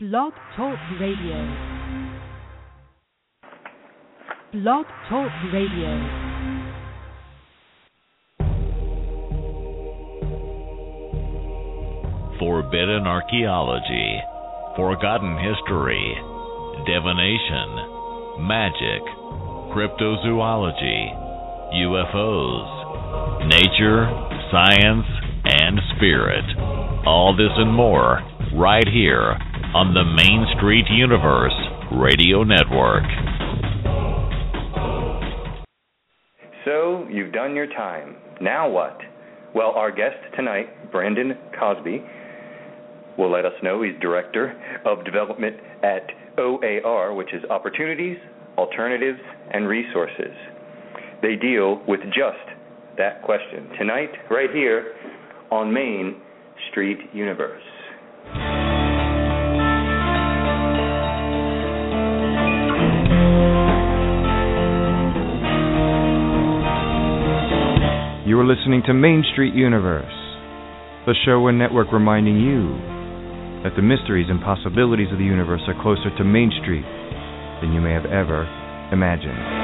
Blog Talk Radio. Blog Talk Radio. Forbidden archaeology, forgotten history, divination, magic, cryptozoology, UFOs, nature, science, and spirit. All this and more right here on the Main Street Universe Radio Network. So, you've done your time. Now what? Well, our guest tonight, Brandon Cosby, will let us know he's Director of Development at OAR, which is Opportunities, Alternatives, and Resources. They deal with just that question tonight, right here on Main Street Universe. You are listening to Main Street Universe, the show and network reminding you that the mysteries and possibilities of the universe are closer to Main Street than you may have ever imagined.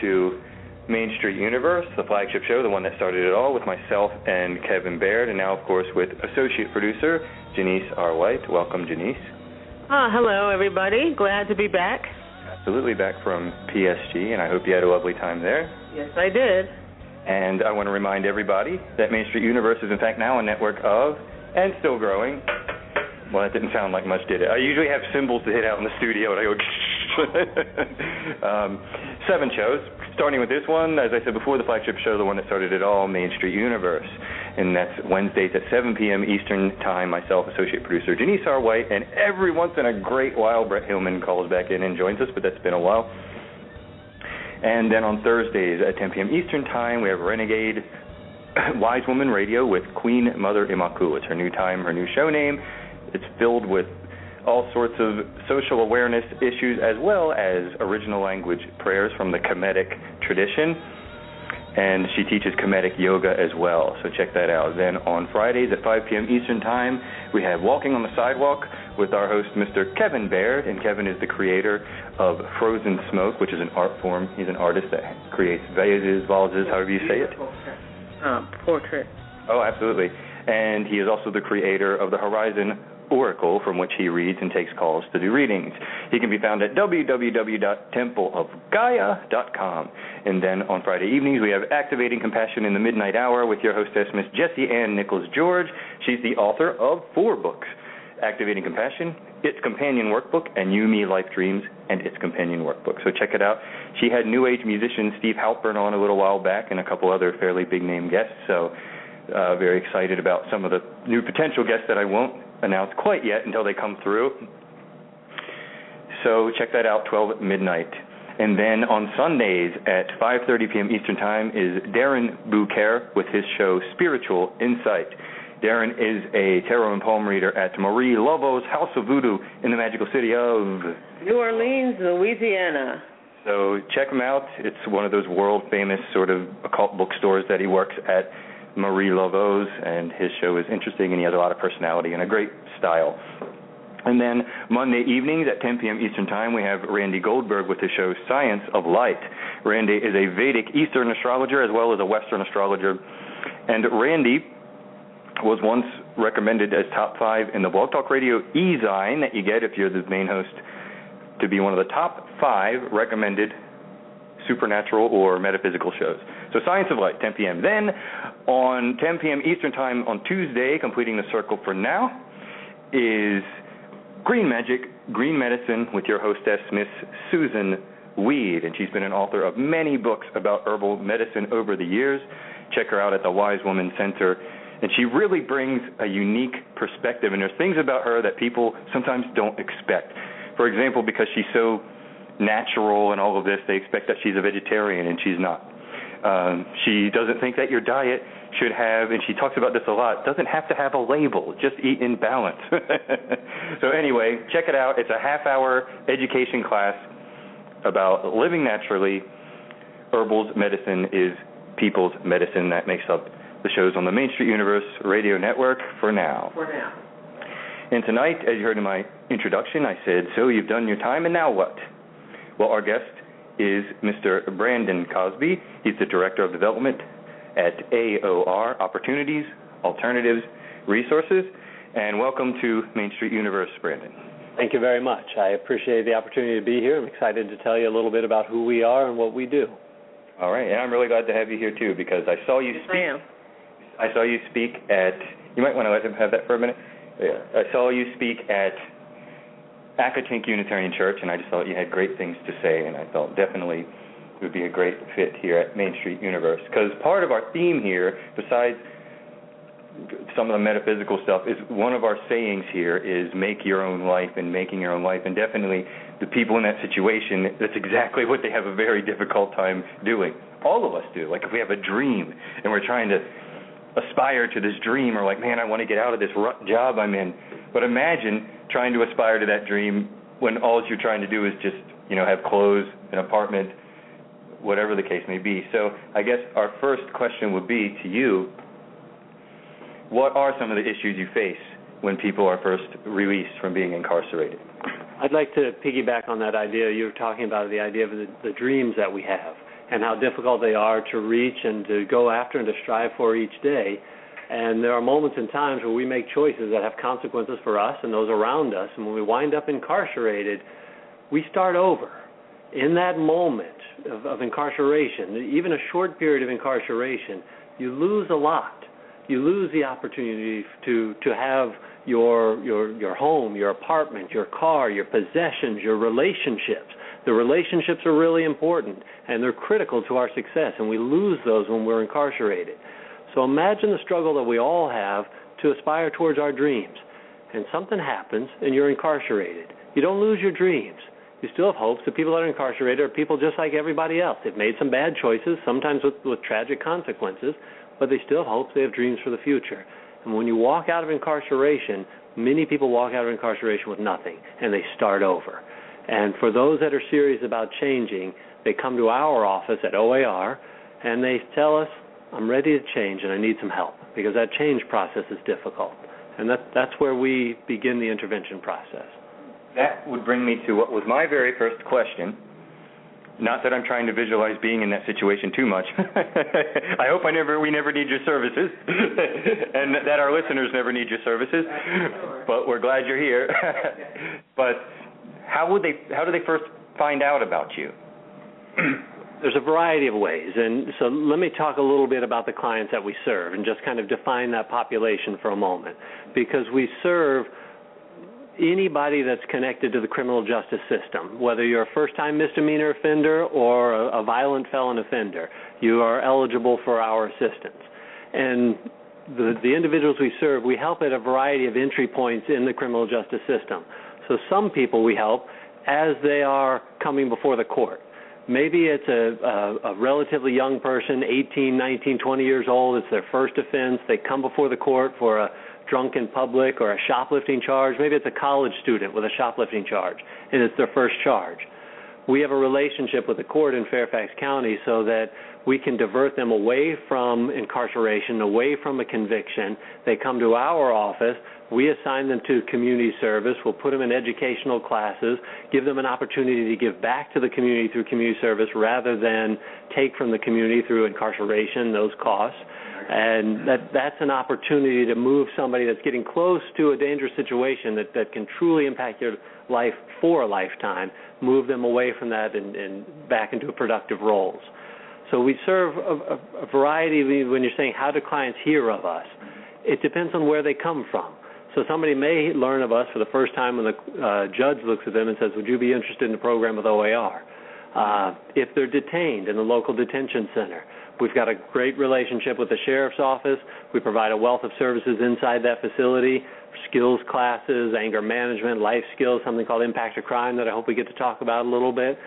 To Main Street Universe, the flagship show, the one that started it all, with myself and Kevin Baird, and now, of course, with associate producer Genise R. White. Welcome, Genise. Ah, hello, everybody. Glad to be back. Absolutely back from PSG, and I hope you had a lovely time there. Yes, I did. And I want to remind everybody that Main Street Universe is, in fact, now a network of, and still growing. Well, that didn't sound like much, did it? I usually have cymbals to hit out in the studio, and I go, um, seven shows, starting with this one, as I said before, the flagship show, the one that started it all, Main Street Universe. And that's Wednesdays at 7 p.m. Eastern Time. Myself, associate producer Genise R. White, and every once in a great while, Brett Hillman calls back in and joins us, but that's been a while. And then on Thursdays at 10 p.m. Eastern Time, we have Renegade Wise Woman Radio with Queen Mother Imakhu. It's her new time, her new show name. It's filled with all sorts of social awareness issues as well as original language prayers from the Kemetic tradition. And she teaches Kemetic yoga as well, so check that out. Then on Fridays at 5 p.m. Eastern Time, we have Walking on the Sidewalk with our host, Mr. Kevin Baird. And Kevin is the creator of Frozen Smoke, which is an art form. He's an artist that creates vases, vases, however you say it. Uh, portrait. Oh, absolutely. And he is also the creator of the Horizon Oracle, from which he reads and takes calls to do readings. He can be found at www.templeofgaia.com. And then on Friday evenings, we have Activating Compassion in the Midnight Hour with your hostess, Miss Jessie Ann Nichols George. She's the author of four books Activating Compassion, its companion workbook, and You, Me, Life Dreams, and its companion workbook. So check it out. She had New Age musician Steve Halpern on a little while back and a couple other fairly big name guests. So uh, very excited about some of the new potential guests that I won't announce quite yet until they come through. So check that out, 12 at midnight. And then on Sundays at 5:30 p.m. Eastern Time is Darren Bouquer with his show Spiritual Insight. Darren is a tarot and palm reader at Marie Laveau's House of Voodoo in the magical city of New Orleans, Louisiana. So check him out. It's one of those world famous sort of occult bookstores that he works at Marie Laveau's, and his show is interesting, and he has a lot of personality and a great style. And then Monday evenings at 10 p.m. Eastern Time, we have Randy Goldberg with his show Science of Light. Randy is a Vedic Eastern astrologer as well as a Western astrologer. And Randy was once recommended as top five in the Blog Talk Radio e-zine that you get if you're the main host to be one of the top five recommended supernatural or metaphysical shows. So Science of Light, 10 p.m. Then on 10 p.m. Eastern Time on Tuesday, completing the circle for now, is Green Magic, Green Medicine with your hostess, Miss Susun Weed. And she's been an author of many books about herbal medicine over the years. Check her out at the Wise Woman Center. And she really brings a unique perspective, and there's things about her that people sometimes don't expect. For example, because she's so natural and all of this, they expect that she's a vegetarian, and she's not. Um, she doesn't think that your diet should have, and she talks about this a lot, doesn't have to have a label. Just eat in balance. so anyway, check it out. It's a half-hour education class about living naturally. Herbals medicine is people's medicine. That makes up the shows on the Main Street Universe Radio Network for now. For now. And tonight, as you heard in my introduction, I said, "So you've done your time, and now what?" Well, our guest is Mr. Brandon Cosby. He's the Director of Development at AOR Opportunities, Alternatives, Resources. And welcome to Main Street Universe, Brandon. Thank you very much. I appreciate the opportunity to be here. I'm excited to tell you a little bit about who we are and what we do. All right, and I'm really glad to have you here too because I saw you Yes, speak. I am. I saw you speak at. You might want to let him have that for a minute. Yeah. I saw you speak at Accotink Unitarian Church, and I just thought you had great things to say, and I thought definitely it would be a great fit here at Main Street Universe. Because part of our theme here, besides some of the metaphysical stuff, is one of our sayings here is make your own life and making your own life, and definitely the people in that situation, that's exactly what they have a very difficult time doing. All of us do. Like if we have a dream and we're trying to aspire to this dream or like man i want to get out of this rut job i'm in but imagine trying to aspire to that dream when all you're trying to do is just you know have clothes an apartment whatever the case may be so i guess our first question would be to you what are some of the issues you face when people are first released from being incarcerated I'd like to piggyback on that idea. You were talking about the idea of the, the dreams that we have and how difficult they are to reach and to go after and to strive for each day. And there are moments and times where we make choices that have consequences for us and those around us. And when we wind up incarcerated, we start over. In that moment of, of incarceration, even a short period of incarceration, you lose a lot. You lose the opportunity to to have your your your home, your apartment, your car, your possessions, your relationships. The relationships are really important and they're critical to our success, and we lose those when we're incarcerated. So imagine the struggle that we all have to aspire towards our dreams. And something happens and you're incarcerated. You don't lose your dreams. You still have hopes. The people that are incarcerated are people just like everybody else. They've made some bad choices, sometimes with, with tragic consequences, but they still have hopes. They have dreams for the future. And when you walk out of incarceration, many people walk out of incarceration with nothing and they start over. And for those that are serious about changing, they come to our office at OAR and they tell us, I'm ready to change and I need some help because that change process is difficult. And that, that's where we begin the intervention process. that would bring me to what was my very first question. Not that I'm trying to visualize being in that situation too much. I hope I never we never need your services and that our listeners never need your services. But we're glad you're here. but how would they how do they first find out about you? There's a variety of ways, and so let me talk a little bit about the clients that we serve and just kind of define that population for a moment. Because we serve anybody that's connected to the criminal justice system, whether you're a first time misdemeanor offender or a, a violent felon offender, you are eligible for our assistance. And the, the individuals we serve, we help at a variety of entry points in the criminal justice system. So some people we help as they are coming before the court. Maybe it's a, a, a relatively young person, 18, 19, 20 years old. It's their first offense. They come before the court for a drunken public or a shoplifting charge. Maybe it's a college student with a shoplifting charge, and it's their first charge. We have a relationship with the court in Fairfax County so that we can divert them away from incarceration, away from a conviction. They come to our office. We assign them to community service. We'll put them in educational classes, give them an opportunity to give back to the community through community service rather than take from the community through incarceration, those costs and that that's an opportunity to move somebody that's getting close to a dangerous situation that that can truly impact their life for a lifetime move them away from that and, and back into productive roles. So we serve a, a, a variety of when you're saying how do clients hear of us? It depends on where they come from. So somebody may learn of us for the first time when the uh, judge looks at them and says would you be interested in a program with OAR uh, if they're detained in the local detention center We've got a great relationship with the sheriff's office. We provide a wealth of services inside that facility skills classes, anger management, life skills, something called impact of crime that I hope we get to talk about a little bit.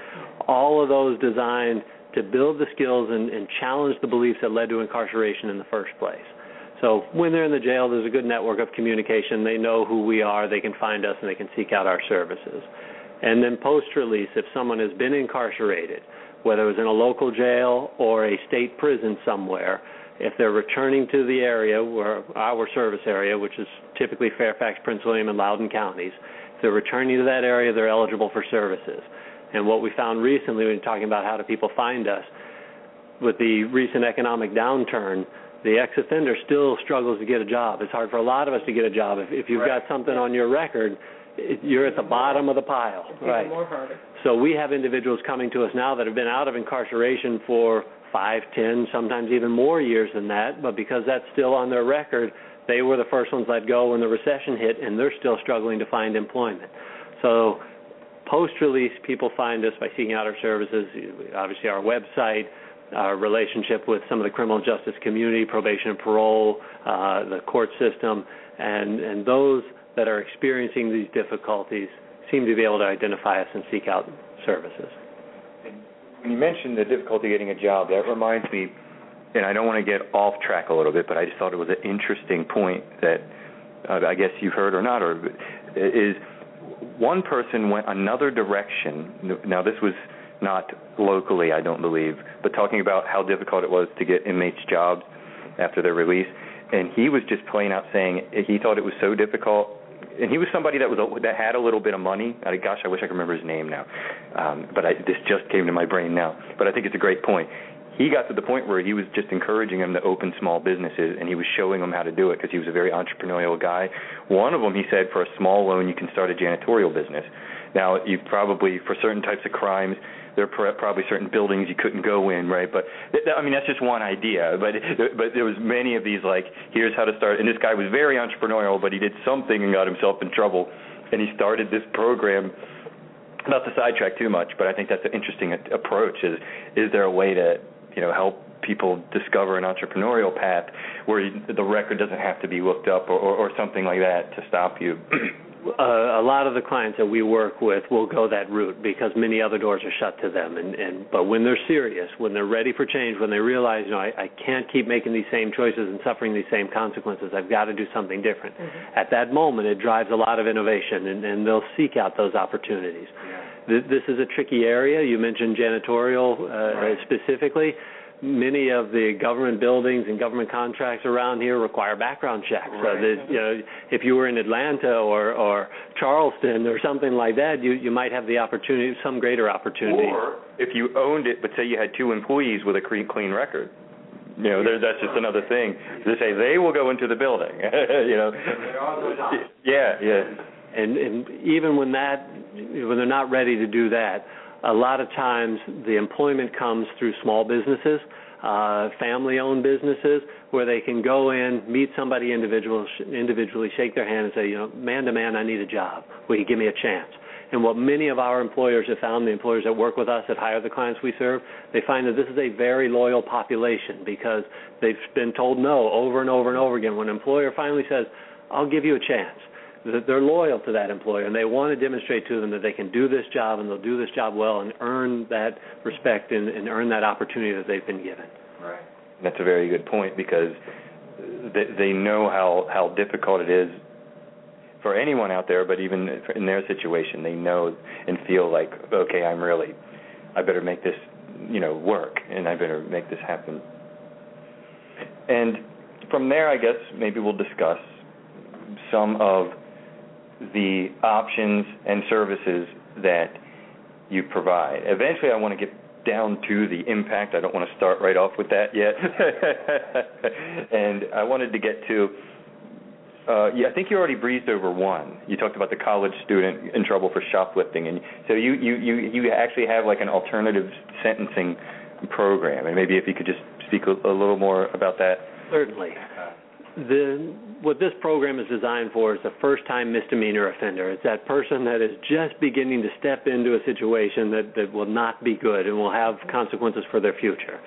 All of those designed to build the skills and, and challenge the beliefs that led to incarceration in the first place. So when they're in the jail, there's a good network of communication. They know who we are, they can find us, and they can seek out our services. And then post release, if someone has been incarcerated, whether it was in a local jail or a state prison somewhere, if they're returning to the area where our service area, which is typically Fairfax, Prince William, and Loudoun counties, if they're returning to that area, they're eligible for services. And what we found recently when talking about how do people find us, with the recent economic downturn, the ex-offender still struggles to get a job. It's hard for a lot of us to get a job. If, if you've right. got something on your record, you're at the bottom of the pile. It's right. more harder. So we have individuals coming to us now that have been out of incarceration for five, ten, sometimes even more years than that, but because that's still on their record, they were the first ones let go when the recession hit, and they're still struggling to find employment. So post release, people find us by seeking out our services, obviously our website, our relationship with some of the criminal justice community, probation and parole, uh, the court system, and, and those that are experiencing these difficulties seem to be able to identify us and seek out services. When you mentioned the difficulty getting a job, that reminds me, and I don't want to get off track a little bit, but I just thought it was an interesting point that uh, I guess you've heard or not, or is one person went another direction. Now, this was not locally, I don't believe, but talking about how difficult it was to get inmates jobs after their release. And he was just plain out saying he thought it was so difficult and he was somebody that was that had a little bit of money. I, gosh, I wish I could remember his name now, um, but I, this just came to my brain now. But I think it's a great point. He got to the point where he was just encouraging them to open small businesses, and he was showing them how to do it because he was a very entrepreneurial guy. One of them, he said, for a small loan, you can start a janitorial business. Now, you probably for certain types of crimes, there are probably certain buildings you couldn't go in, right? But I mean, that's just one idea. But but there was many of these like, here's how to start. And this guy was very entrepreneurial, but he did something and got himself in trouble, and he started this program. Not to sidetrack too much, but I think that's an interesting approach. Is is there a way to you know help people discover an entrepreneurial path where the record doesn't have to be looked up or, or, or something like that to stop you uh, a lot of the clients that we work with will go that route because many other doors are shut to them. And, and but when they're serious, when they're ready for change, when they realize, you know, I, I can't keep making these same choices and suffering these same consequences. I've got to do something different. Mm-hmm. At that moment, it drives a lot of innovation, and, and they'll seek out those opportunities. Yeah. This, this is a tricky area. You mentioned janitorial uh, right. specifically many of the government buildings and government contracts around here require background checks. Right. So that you know, if you were in Atlanta or or Charleston or something like that, you you might have the opportunity, some greater opportunity. Or if you owned it, but say you had two employees with a clean clean record. You know, there, that's just another thing. They say they will go into the building. you know. Yeah, yeah. And and even when that when they're not ready to do that, a lot of times the employment comes through small businesses, uh, family-owned businesses, where they can go in, meet somebody individual, individually, shake their hand, and say, you know, man to man, I need a job. Will you give me a chance? And what many of our employers have found, the employers that work with us that hire the clients we serve, they find that this is a very loyal population because they've been told no over and over and over again. When an employer finally says, I'll give you a chance, that they're loyal to that employer and they want to demonstrate to them that they can do this job and they'll do this job well and earn that respect and, and earn that opportunity that they've been given. Right. That's a very good point because they, they know how how difficult it is for anyone out there, but even in their situation, they know and feel like, okay, I'm really, I better make this, you know, work, and I better make this happen. And from there, I guess maybe we'll discuss some of the options and services that you provide. Eventually, I want to get down to the impact. I don't want to start right off with that yet. and I wanted to get to uh, yeah, I think you already breezed over one. You talked about the college student in trouble for shoplifting, and so you you you you actually have like an alternative sentencing program, and maybe if you could just speak a, a little more about that. Certainly. The what this program is designed for is the first-time misdemeanor offender. It's that person that is just beginning to step into a situation that that will not be good and will have consequences for their future.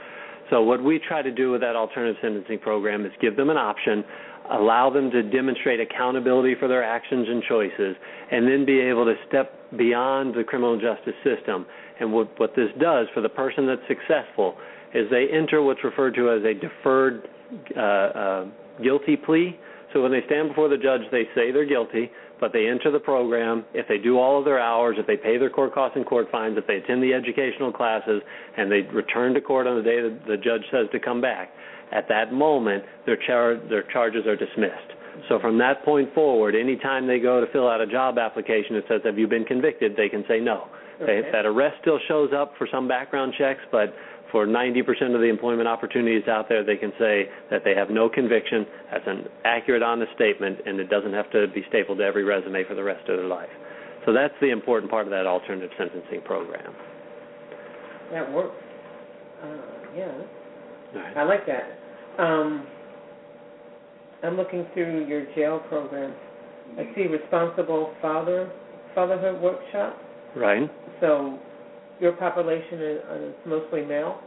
So what we try to do with that alternative sentencing program is give them an option allow them to demonstrate accountability for their actions and choices, and then be able to step beyond the criminal justice system. And what, what this does for the person that's successful is they enter what's referred to as a deferred uh, uh, guilty plea. So when they stand before the judge, they say they're guilty, but they enter the program. If they do all of their hours, if they pay their court costs and court fines, if they attend the educational classes, and they return to court on the day that the judge says to come back, at that moment, their, char- their charges are dismissed. So from that point forward, anytime they go to fill out a job application that says, "Have you been convicted?" they can say no. Okay. They, that arrest still shows up for some background checks, but for 90% of the employment opportunities out there, they can say that they have no conviction. That's an accurate, honest statement, and it doesn't have to be stapled to every resume for the rest of their life. So that's the important part of that alternative sentencing program. That works. Uh, yeah. Right. I like that. Um, I'm looking through your jail program. I see responsible father fatherhood workshop. Right. So your population is, is mostly male.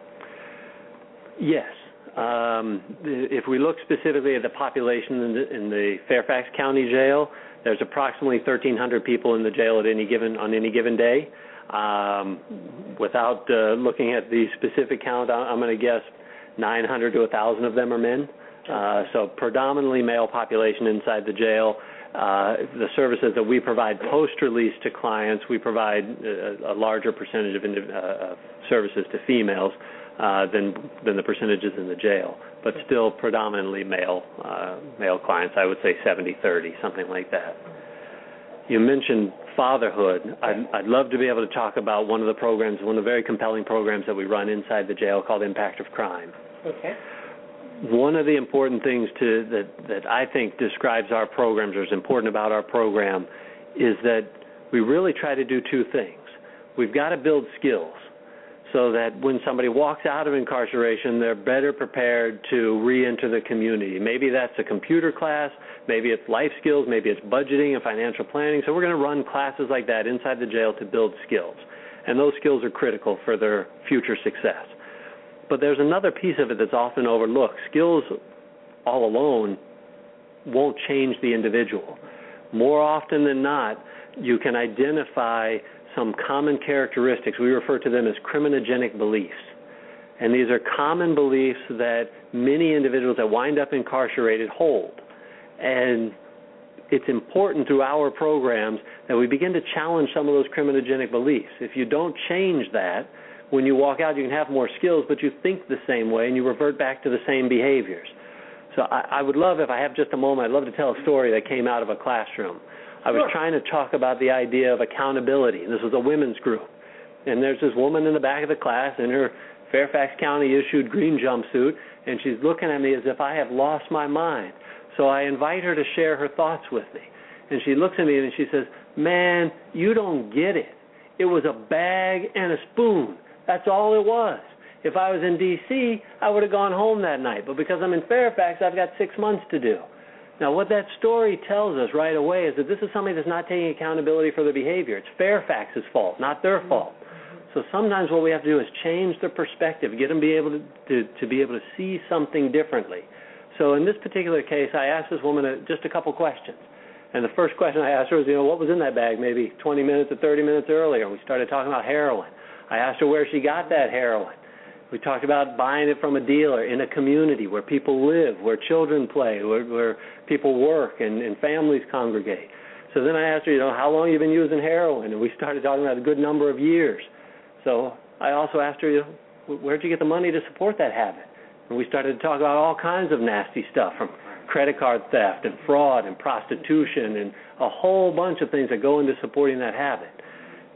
Yes. Um, if we look specifically at the population in the, in the Fairfax County Jail, there's approximately 1,300 people in the jail at any given on any given day. Um, without uh, looking at the specific count, I'm going to guess 900 to 1,000 of them are men. Uh, so predominantly male population inside the jail. Uh, the services that we provide post-release to clients, we provide a, a larger percentage of uh, services to females uh, than than the percentages in the jail, but still predominantly male uh, male clients. I would say 70-30, something like that. You mentioned fatherhood. I'd, I'd love to be able to talk about one of the programs, one of the very compelling programs that we run inside the jail called Impact of Crime. Okay. One of the important things to that that I think describes our programs or is important about our program is that we really try to do two things. We've got to build skills so that when somebody walks out of incarceration, they're better prepared to re-enter the community. Maybe that's a computer class, maybe it's life skills, maybe it's budgeting and financial planning. So we're going to run classes like that inside the jail to build skills. And those skills are critical for their future success. But there's another piece of it that's often overlooked. Skills all alone won't change the individual. More often than not, you can identify some common characteristics. We refer to them as criminogenic beliefs. And these are common beliefs that many individuals that wind up incarcerated hold. And it's important through our programs that we begin to challenge some of those criminogenic beliefs. If you don't change that, when you walk out, you can have more skills, but you think the same way and you revert back to the same behaviors. So I, I would love, if I have just a moment, I'd love to tell a story that came out of a classroom. I was trying to talk about the idea of accountability. This was a women's group. And there's this woman in the back of the class in her Fairfax County issued green jumpsuit, and she's looking at me as if I have lost my mind. So I invite her to share her thoughts with me. And she looks at me and she says, Man, you don't get it. It was a bag and a spoon. That's all it was. If I was in D.C., I would have gone home that night. But because I'm in Fairfax, I've got six months to do. Now, what that story tells us right away is that this is somebody that's not taking accountability for their behavior. It's Fairfax's fault, not their fault. So sometimes what we have to do is change their perspective, get them be able to, to, to be able to see something differently. So in this particular case, I asked this woman a, just a couple questions. And the first question I asked her was, you know, what was in that bag maybe 20 minutes or 30 minutes earlier? We started talking about heroin. I asked her where she got that heroin. We talked about buying it from a dealer in a community where people live, where children play, where, where people work and, and families congregate. So then I asked her, you know, how long you been using heroin? And we started talking about a good number of years. So I also asked her, you know, where'd you get the money to support that habit? And we started to talk about all kinds of nasty stuff from credit card theft and fraud and prostitution and a whole bunch of things that go into supporting that habit.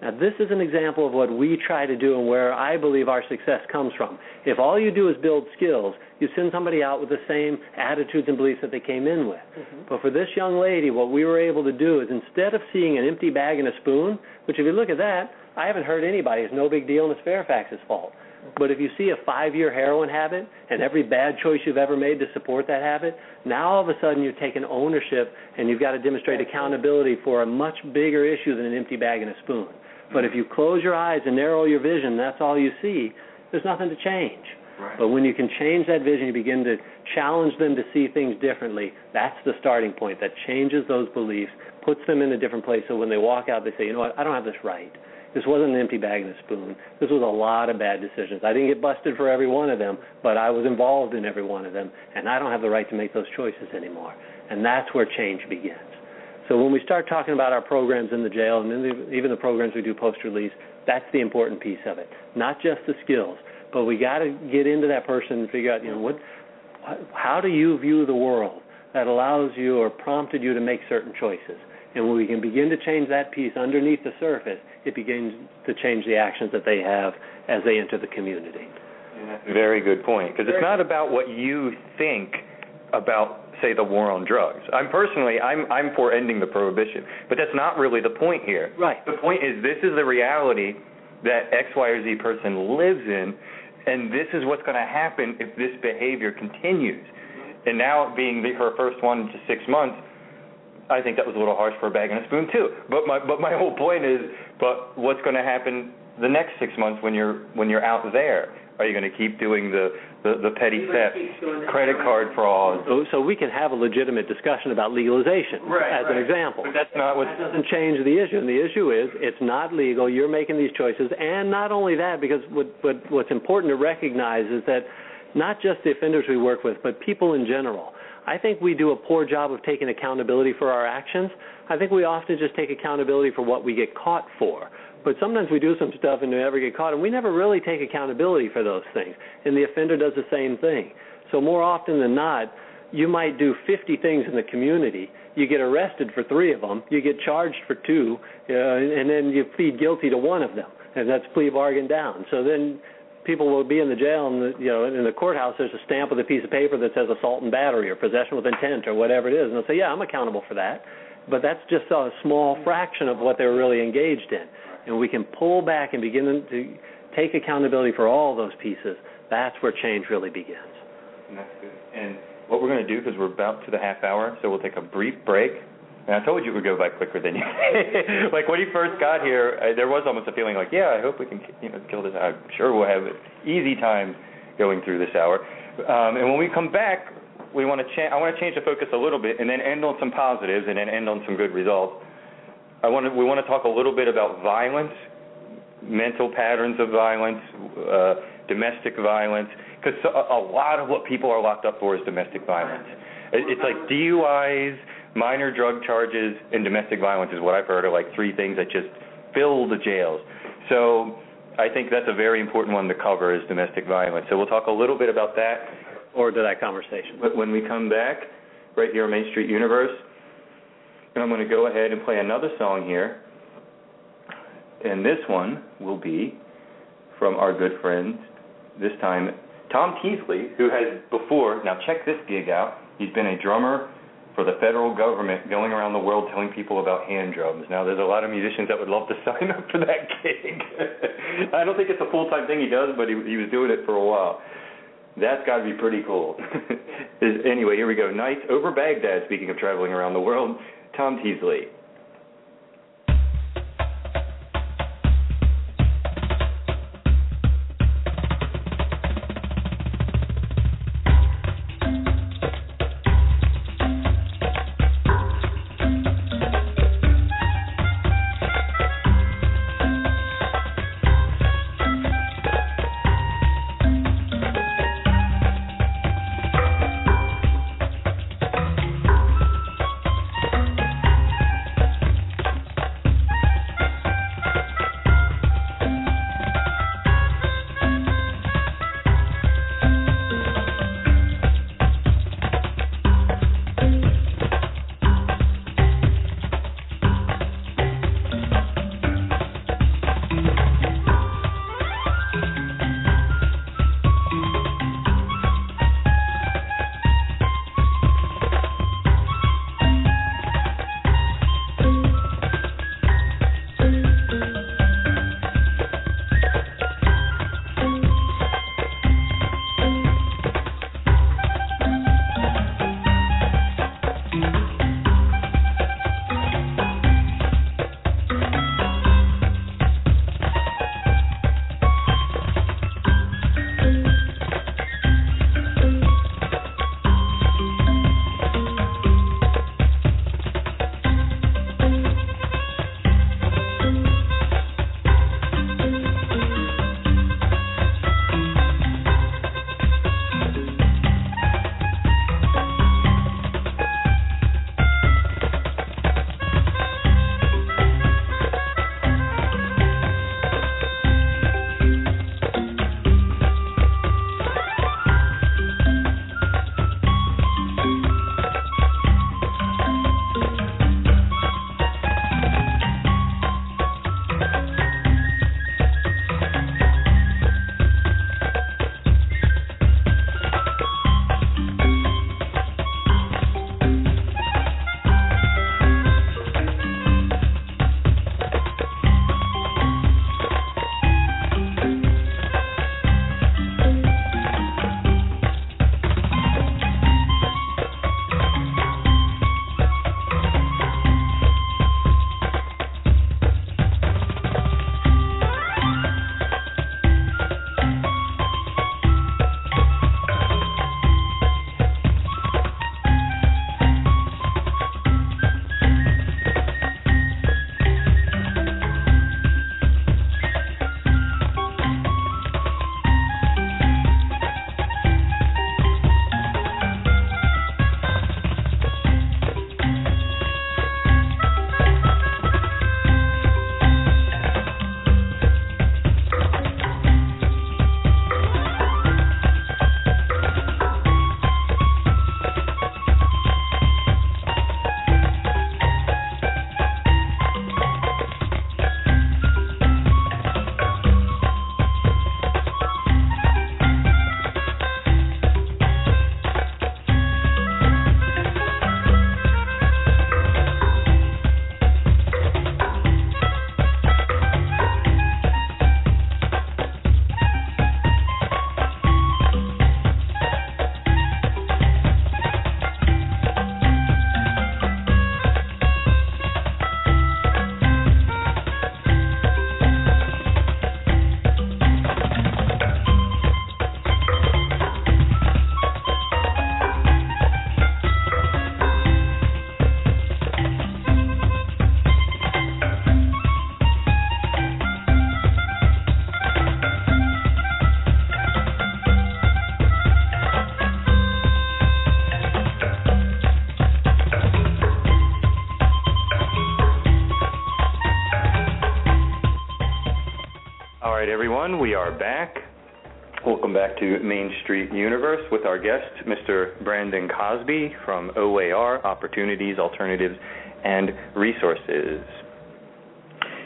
Now, this is an example of what we try to do and where I believe our success comes from. If all you do is build skills, you send somebody out with the same attitudes and beliefs that they came in with. Mm-hmm. But for this young lady, what we were able to do is instead of seeing an empty bag and a spoon, which if you look at that, I haven't heard anybody, it's no big deal and it's Fairfax's fault. But if you see a five year heroin habit and every bad choice you've ever made to support that habit, now all of a sudden you've taken ownership and you've got to demonstrate accountability for a much bigger issue than an empty bag and a spoon. But if you close your eyes and narrow your vision, that's all you see, there's nothing to change. Right. But when you can change that vision, you begin to challenge them to see things differently. That's the starting point that changes those beliefs, puts them in a different place. So when they walk out, they say, you know what, I don't have this right. This wasn't an empty bag and a spoon. This was a lot of bad decisions. I didn't get busted for every one of them, but I was involved in every one of them, and I don't have the right to make those choices anymore. And that's where change begins. So when we start talking about our programs in the jail and the, even the programs we do post release, that's the important piece of it. Not just the skills, but we got to get into that person and figure out, you know, what, how do you view the world that allows you or prompted you to make certain choices? And when we can begin to change that piece underneath the surface, it begins to change the actions that they have as they enter the community. Very good point. Because it's not about what you think about, say, the war on drugs. I'm personally, I'm I'm for ending the prohibition, but that's not really the point here. Right. The point is this is the reality that X, Y, or Z person lives in, and this is what's going to happen if this behavior continues. And now, being the, her first one to six months, I think that was a little harsh for a bag and a spoon too. But my but my whole point is, but what's going to happen the next six months when you're when you're out there? Are you going to keep doing the the, the petty theft, credit card fraud? So, so we can have a legitimate discussion about legalization right, as right. an example. But that's not what that doesn't change the issue. And the issue is it's not legal. You're making these choices, and not only that, because what, what what's important to recognize is that not just the offenders we work with, but people in general I think we do a poor job of taking accountability for our actions. I think we often just take accountability for what we get caught for. But sometimes we do some stuff and we never get caught, and we never really take accountability for those things. And the offender does the same thing. So more often than not, you might do 50 things in the community. You get arrested for three of them. You get charged for two, uh, and then you plead guilty to one of them, and that's plea bargain down. So then people will be in the jail and the, you know in the courthouse there's a stamp with a piece of paper that says assault and battery or possession with intent or whatever it is and they'll say yeah i'm accountable for that but that's just a small fraction of what they're really engaged in and we can pull back and begin to take accountability for all those pieces that's where change really begins and that's good and what we're going to do because we're about to the half hour so we'll take a brief break and I told you it would go by quicker than you. like when you first got here, I, there was almost a feeling like, yeah, I hope we can, you know, kill this. I'm sure we'll have easy time going through this hour. Um, and when we come back, we want to cha- I want to change the focus a little bit, and then end on some positives, and then end on some good results. I want to, we want to talk a little bit about violence, mental patterns of violence, uh, domestic violence, because a, a lot of what people are locked up for is domestic violence. It's like DUIs minor drug charges and domestic violence is what I've heard are like three things that just fill the jails. So I think that's a very important one to cover is domestic violence. So we'll talk a little bit about that. Or to that conversation. But when we come back, right here on Main Street Universe, and I'm going to go ahead and play another song here. And this one will be from our good friends, this time Tom Teasley, who has before, now check this gig out. He's been a drummer for the federal government going around the world telling people about hand drums. Now, there's a lot of musicians that would love to sign up for that gig. I don't think it's a full time thing he does, but he, he was doing it for a while. That's got to be pretty cool. anyway, here we go. Nights over Baghdad, speaking of traveling around the world, Tom Teasley. Everyone, we are back. Welcome back to Main Street Universe with our guest, Mr. Brandon Cosby from OAR Opportunities, Alternatives, and Resources.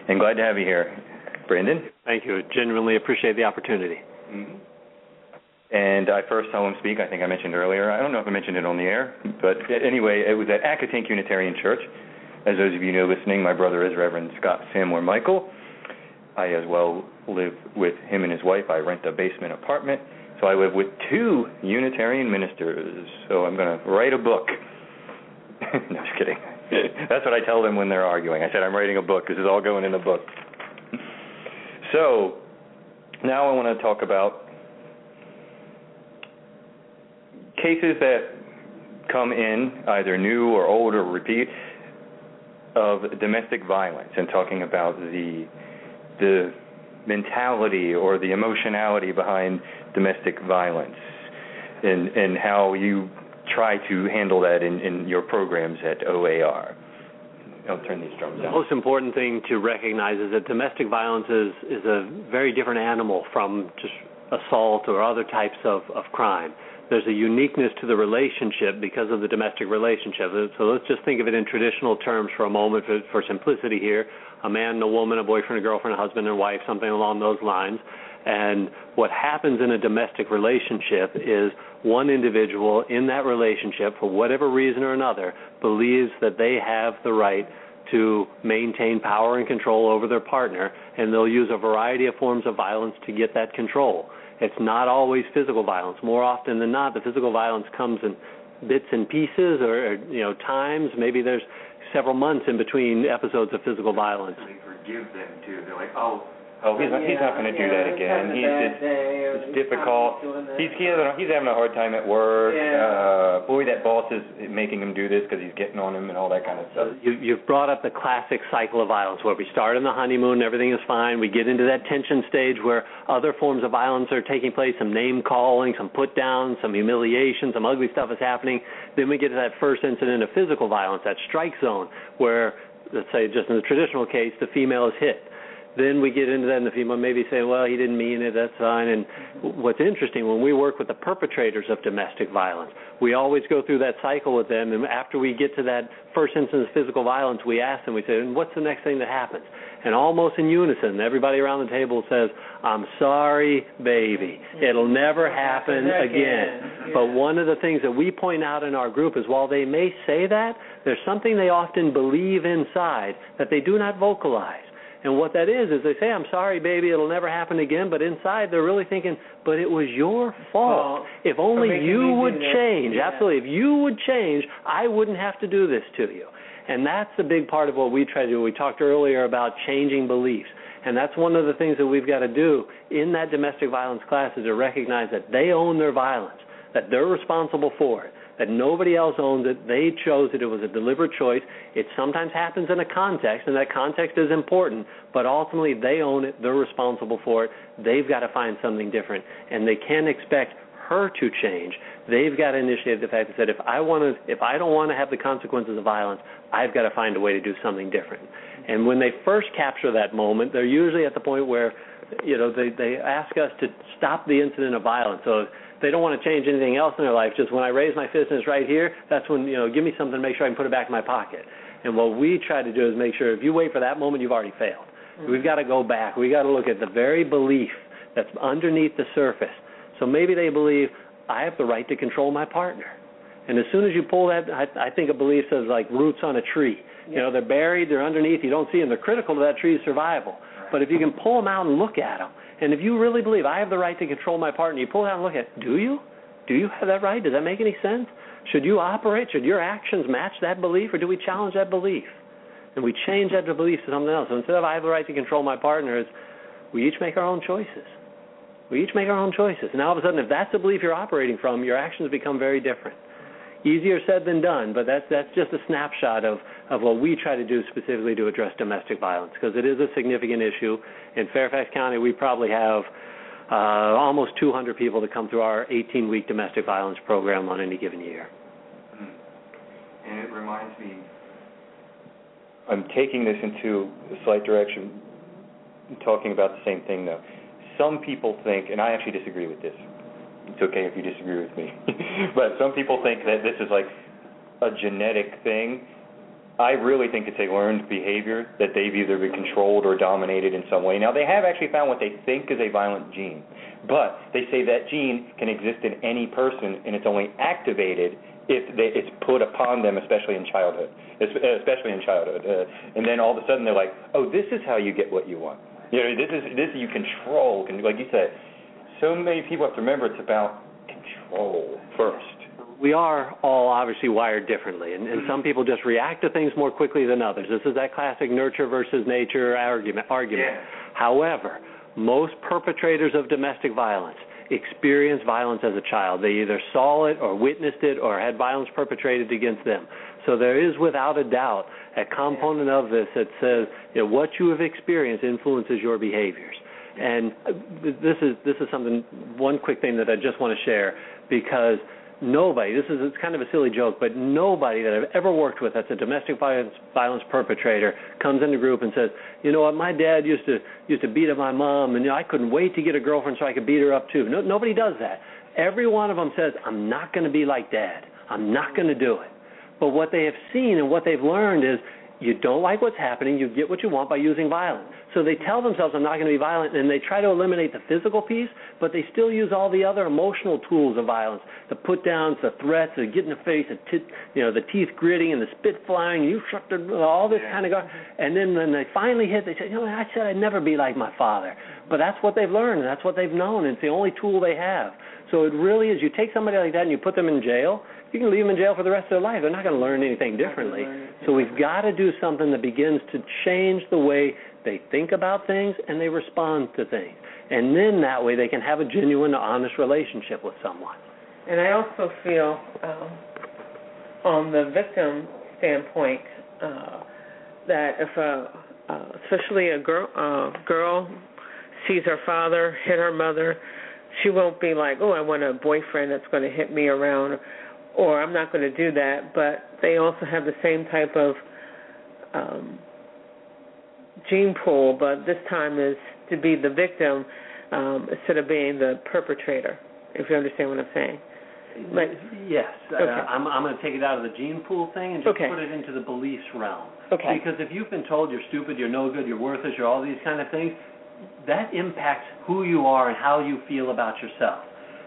And glad to have you here, Brandon. Thank you. Genuinely appreciate the opportunity. Mm-hmm. And I first saw him speak, I think I mentioned earlier. I don't know if I mentioned it on the air, but anyway, it was at Accotink Unitarian Church. As those of you know listening, my brother is Reverend Scott Sammler Michael. I as well live with him and his wife. I rent a basement apartment. So I live with two Unitarian ministers. So I'm going to write a book. no, just kidding. That's what I tell them when they're arguing. I said, I'm writing a book. This is all going in a book. so now I want to talk about cases that come in, either new or old or repeat, of domestic violence and talking about the the mentality or the emotionality behind domestic violence and and how you try to handle that in, in your programs at OAR. I'll turn these drums down. The most important thing to recognize is that domestic violence is, is a very different animal from just assault or other types of, of crime. There's a uniqueness to the relationship because of the domestic relationship. So let's just think of it in traditional terms for a moment for, for simplicity here a man and a woman, a boyfriend, a girlfriend, a husband and wife, something along those lines. And what happens in a domestic relationship is one individual in that relationship, for whatever reason or another, believes that they have the right to maintain power and control over their partner, and they'll use a variety of forms of violence to get that control. It's not always physical violence. More often than not, the physical violence comes in bits and pieces, or, or you know, times. Maybe there's several months in between episodes of physical violence. They forgive them too. They're like, oh, oh, he's not, he's not going to do that again. He's just, it's difficult. He's he's having, he's having a hard time at work. Uh, boy, that boss is making him do this because he's getting on him and all that kind of stuff. You, you've brought up the classic cycle of violence where we start in the honeymoon, everything is fine. We get into that tension stage where other forms of violence are taking place, some name calling, some put down, some humiliation, some ugly stuff is happening. Then we get to that first incident of physical violence, that strike zone, where, let's say, just in the traditional case, the female is hit then we get into that and the female maybe say, well, he didn't mean it, that's fine. And what's interesting, when we work with the perpetrators of domestic violence, we always go through that cycle with them. And after we get to that first instance of physical violence, we ask them, we say, and what's the next thing that happens? And almost in unison, everybody around the table says, I'm sorry, baby. It'll never happen again. But one of the things that we point out in our group is while they may say that, there's something they often believe inside that they do not vocalize. And what that is is they say, "I'm sorry, baby, it'll never happen again." But inside, they're really thinking, "But it was your fault. if only you would change. Yeah. Absolutely, if you would change, I wouldn't have to do this to you." And that's a big part of what we try to do. We talked earlier about changing beliefs. And that's one of the things that we've got to do in that domestic violence class is to recognize that they own their violence, that they're responsible for it, that nobody else owns it. They chose it. It was a deliberate choice. It sometimes happens in a context, and that context is important, but ultimately they own it. They're responsible for it. They've got to find something different, and they can't expect her to change. They've got to initiate the fact that if I want to, if I don't want to have the consequences of violence, I've got to find a way to do something different. And when they first capture that moment, they're usually at the point where, you know, they they ask us to stop the incident of violence. So they don't want to change anything else in their life. Just when I raise my fist and it's right here, that's when you know, give me something to make sure I can put it back in my pocket. And what we try to do is make sure if you wait for that moment, you've already failed. Mm-hmm. We've got to go back. We've got to look at the very belief that's underneath the surface. So maybe they believe I have the right to control my partner. And as soon as you pull that, I, I think a belief says like roots on a tree. You know, they're buried, they're underneath, you don't see them. They're critical to that tree's survival. But if you can pull them out and look at them, and if you really believe I have the right to control my partner, you pull it out and look at, do you? Do you have that right? Does that make any sense? Should you operate? Should your actions match that belief, or do we challenge that belief? And we change that belief to something else. So instead of I have the right to control my partner, it's we each make our own choices. We each make our own choices. And all of a sudden, if that's the belief you're operating from, your actions become very different. Easier said than done, but that's that's just a snapshot of of what we try to do specifically to address domestic violence because it is a significant issue. In Fairfax County, we probably have uh, almost 200 people that come through our 18-week domestic violence program on any given year. Mm-hmm. And it reminds me, I'm taking this into a slight direction, talking about the same thing though. some people think, and I actually disagree with this. It's okay if you disagree with me, but some people think that this is like a genetic thing. I really think it's a learned behavior that they've either been controlled or dominated in some way. Now, they have actually found what they think is a violent gene, but they say that gene can exist in any person, and it's only activated if they, it's put upon them, especially in childhood, especially in childhood. Uh, and then all of a sudden they're like, oh, this is how you get what you want. You know, this is this you control. Like you said, so many people have to remember it's about control first we are all obviously wired differently, and, and mm-hmm. some people just react to things more quickly than others. This is that classic nurture versus nature argument. Argument. Yeah. However, most perpetrators of domestic violence experience violence as a child. They either saw it or witnessed it or had violence perpetrated against them. So there is, without a doubt, a component of this that says you know, what you have experienced influences your behaviors. And uh, this is this is something. One quick thing that I just want to share because nobody this is it's kind of a silly joke but nobody that i've ever worked with that's a domestic violence violence perpetrator comes in the group and says you know what? My dad used to used to beat up my mom and you know, i couldn't wait to get a girlfriend so i could beat her up too. No, nobody does that. Every one of them says i'm not going to be like dad. I'm not going to do it. But what they have seen and what they've learned is you don't like what's happening, you get what you want by using violence. So they tell themselves, I'm not going to be violent, and they try to eliminate the physical piece, but they still use all the other emotional tools of violence the put downs, the threats, the get in the face, the tit, you know, the teeth gritting and the spit flying, you shut the, all this kind of guy. And then when they finally hit, they say, you know, I said I'd never be like my father. But that's what they've learned, and that's what they've known, and it's the only tool they have. So it really is, you take somebody like that and you put them in jail, you can leave them in jail for the rest of their life. They're not going to learn anything differently. So we've got to do something that begins to change the way they think about things and they respond to things. And then that way they can have a genuine, honest relationship with someone. And I also feel, um, on the victim standpoint, uh, that if a, uh, especially a girl, uh, girl sees her father hit her mother, she won't be like, "Oh, I want a boyfriend that's going to hit me around," or I'm not going to do that, but they also have the same type of um, gene pool, but this time is to be the victim um, instead of being the perpetrator. If you understand what I'm saying. Like, yes, okay. uh, I'm, I'm going to take it out of the gene pool thing and just okay. put it into the beliefs realm. Okay. Because if you've been told you're stupid, you're no good, you're worthless, you're all these kind of things, that impacts who you are and how you feel about yourself.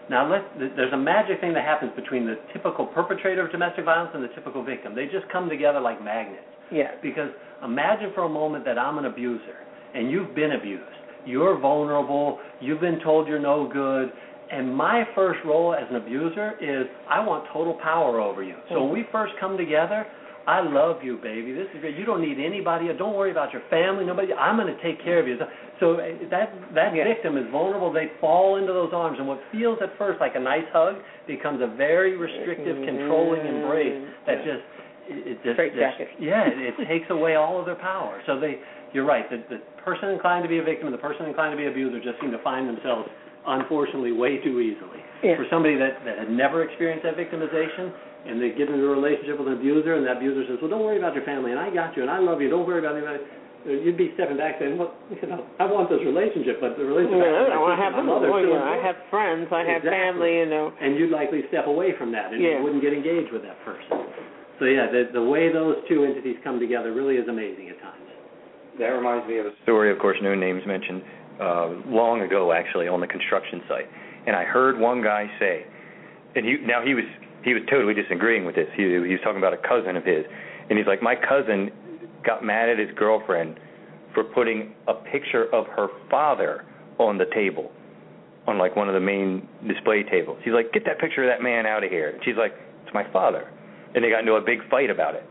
Now, let, there's a magic thing that happens between the typical perpetrator of domestic violence and the typical victim. They just come together like magnets. Yeah. Because imagine for a moment that I'm an abuser and you've been abused. You're vulnerable. You've been told you're no good. And my first role as an abuser is I want total power over you. So when we first come together, I love you, baby. This is great. You don't need anybody. Don't worry about your family. Nobody. I'm going to take care of you. So uh, that that victim is vulnerable. They fall into those arms, and what feels at first like a nice hug becomes a very restrictive, controlling embrace that just it just, just yeah, it, it takes away all of their power. So they, you're right. The, the person inclined to be a victim and the person inclined to be abuser just seem to find themselves, unfortunately, way too easily. Yeah. For somebody that that had never experienced that victimization, and they get into a relationship with an abuser, and that abuser says, "Well, don't worry about your family, and I got you, and I love you. Don't worry about anybody." You'd be stepping back saying, "Well, you know, I want this relationship, but the relationship." Yeah, I, I have my mother well, yeah, I have friends, I have family, you know. and you'd likely step away from that, and Yeah. you wouldn't get engaged with that person. So yeah, the the way those two entities come together really is amazing at times. That reminds me of a story, of course, no names mentioned, uh, long ago actually on the construction site. And I heard one guy say, and he now he was he was totally disagreeing with this. He, he was talking about a cousin of his, and he's like, my cousin got mad at his girlfriend for putting a picture of her father on the table, on like one of the main display tables. He's like, get that picture of that man out of here. And she's like, it's my father, and they got into a big fight about it.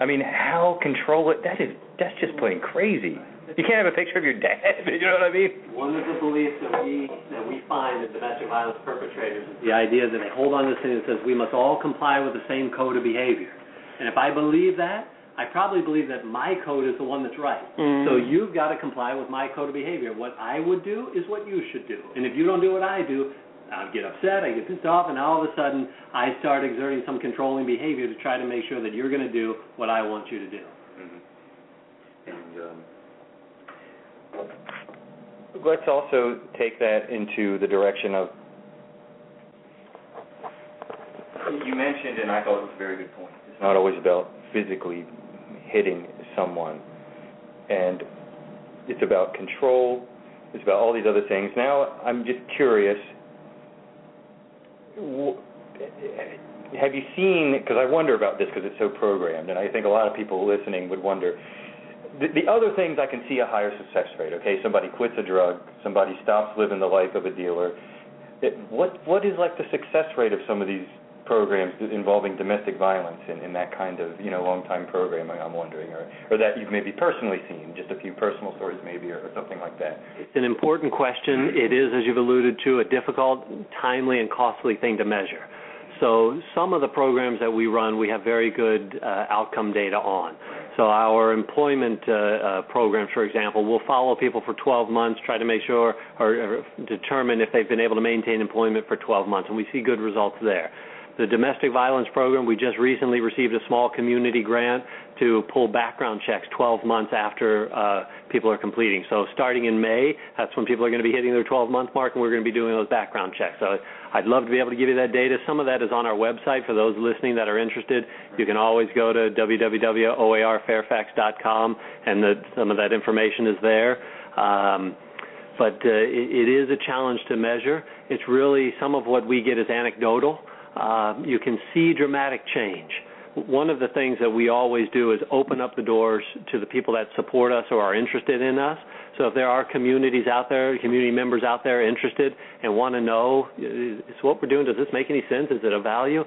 I mean, how control it? That is that's just plain crazy. You can't have a picture of your dad. You know what I mean? One of the beliefs that we that we find in domestic violence perpetrators is the idea that they hold on to this thing that says we must all comply with the same code of behavior. And if I believe that, I probably believe that my code is the one that's right. Mhm. So you've got to comply with my code of behavior. What I would do is what you should do. And if you don't do what I do, I get upset, I get pissed off, and all of a sudden I start exerting some controlling behavior to try to make sure that you're going to do what I want you to do. Mm-hmm. And um, let's also take that into the direction of you mentioned, and I thought it was a very good point. It's not always about physically hitting someone, and it's about control. It's about all these other things. Now, I'm just curious. Have you seen? Because I wonder about this because it's so programmed, and I think a lot of people listening would wonder. The, the other things I can see a higher success rate. Okay, somebody quits a drug, somebody stops living the life of a dealer. It, what what is like the success rate of some of these programs involving domestic violence in, in that kind of you know long time program I'm wondering or or that you've maybe personally seen just a few personal stories maybe or, or something like that it's an important question it is as you've alluded to a difficult timely and costly thing to measure so some of the programs that we run we have very good uh, outcome data on so our employment uh, uh, programs, for example, will follow people for 12 months, try to make sure or, or determine if they've been able to maintain employment for 12 months, and we see good results there. The domestic violence program, we just recently received a small community grant to pull background checks 12 months after uh, people are completing. So starting in May, that's when people are going to be hitting their 12 month mark, and we're going to be doing those background checks. So I'd love to be able to give you that data. Some of that is on our website for those listening that are interested. You can always go to www.oarfairfax.com, and the, some of that information is there. Um, but uh, it, it is a challenge to measure. It's really some of what we get is anecdotal uh, you can see dramatic change. One of the things that we always do is open up the doors to the people that support us or are interested in us. So if there are communities out there, community members out there interested and want to know, is what we're doing, does this make any sense? Is it a value?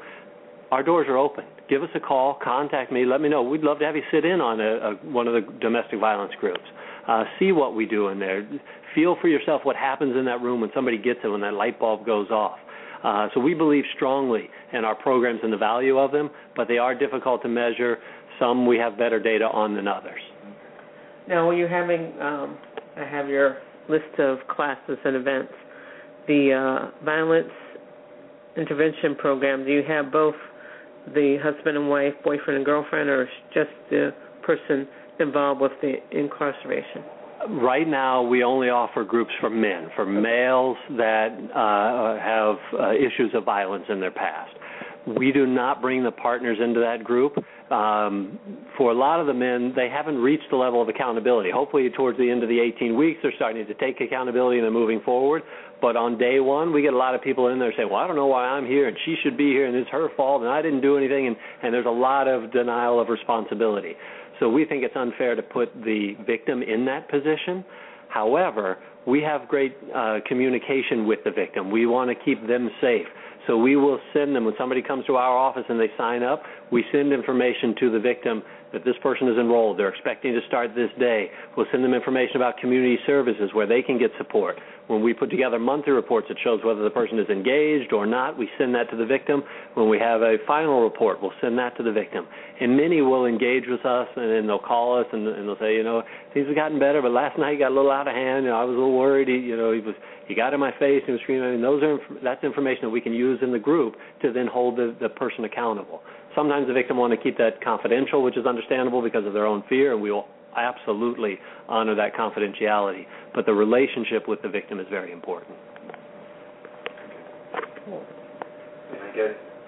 Our doors are open. Give us a call, contact me, let me know. We'd love to have you sit in on a, a, one of the domestic violence groups. Uh, see what we do in there. Feel for yourself what happens in that room when somebody gets it, when that light bulb goes off. Uh, so we believe strongly in our programs and the value of them, but they are difficult to measure. Some we have better data on than others. Now, when you're having, um, I have your list of classes and events. The uh, violence intervention program. Do you have both the husband and wife, boyfriend and girlfriend, or just the person involved with the incarceration? Right now we only offer groups for men, for males that uh, have uh, issues of violence in their past. We do not bring the partners into that group. Um, for a lot of the men, they haven't reached the level of accountability. Hopefully, towards the end of the 18 weeks, they're starting to take accountability and they're moving forward. But on day one, we get a lot of people in there saying, "Well, I don't know why I'm here, and she should be here, and it's her fault, and I didn't do anything," and, and there's a lot of denial of responsibility. So we think it's unfair to put the victim in that position. However, we have great uh, communication with the victim. We want to keep them safe. So we will send them when somebody comes to our office and they sign up, we send information to the victim that this person is enrolled. They're expecting to start this day. We'll send them information about community services where they can get support. When we put together monthly reports that shows whether the person is engaged or not, we send that to the victim. When we have a final report, we'll send that to the victim. And many will engage with us and then they'll call us and, and they'll say, you know, things have gotten better, but last night he got a little out of hand. You know, I was a little worried. He, you know, he was he got in my face and was screaming. I mean, those are that's information that we can use in the group to then hold the, the person accountable. Sometimes the victim want to keep that confidential, which is understandable because of their own fear, and we will absolutely honor that confidentiality. But the relationship with the victim is very important.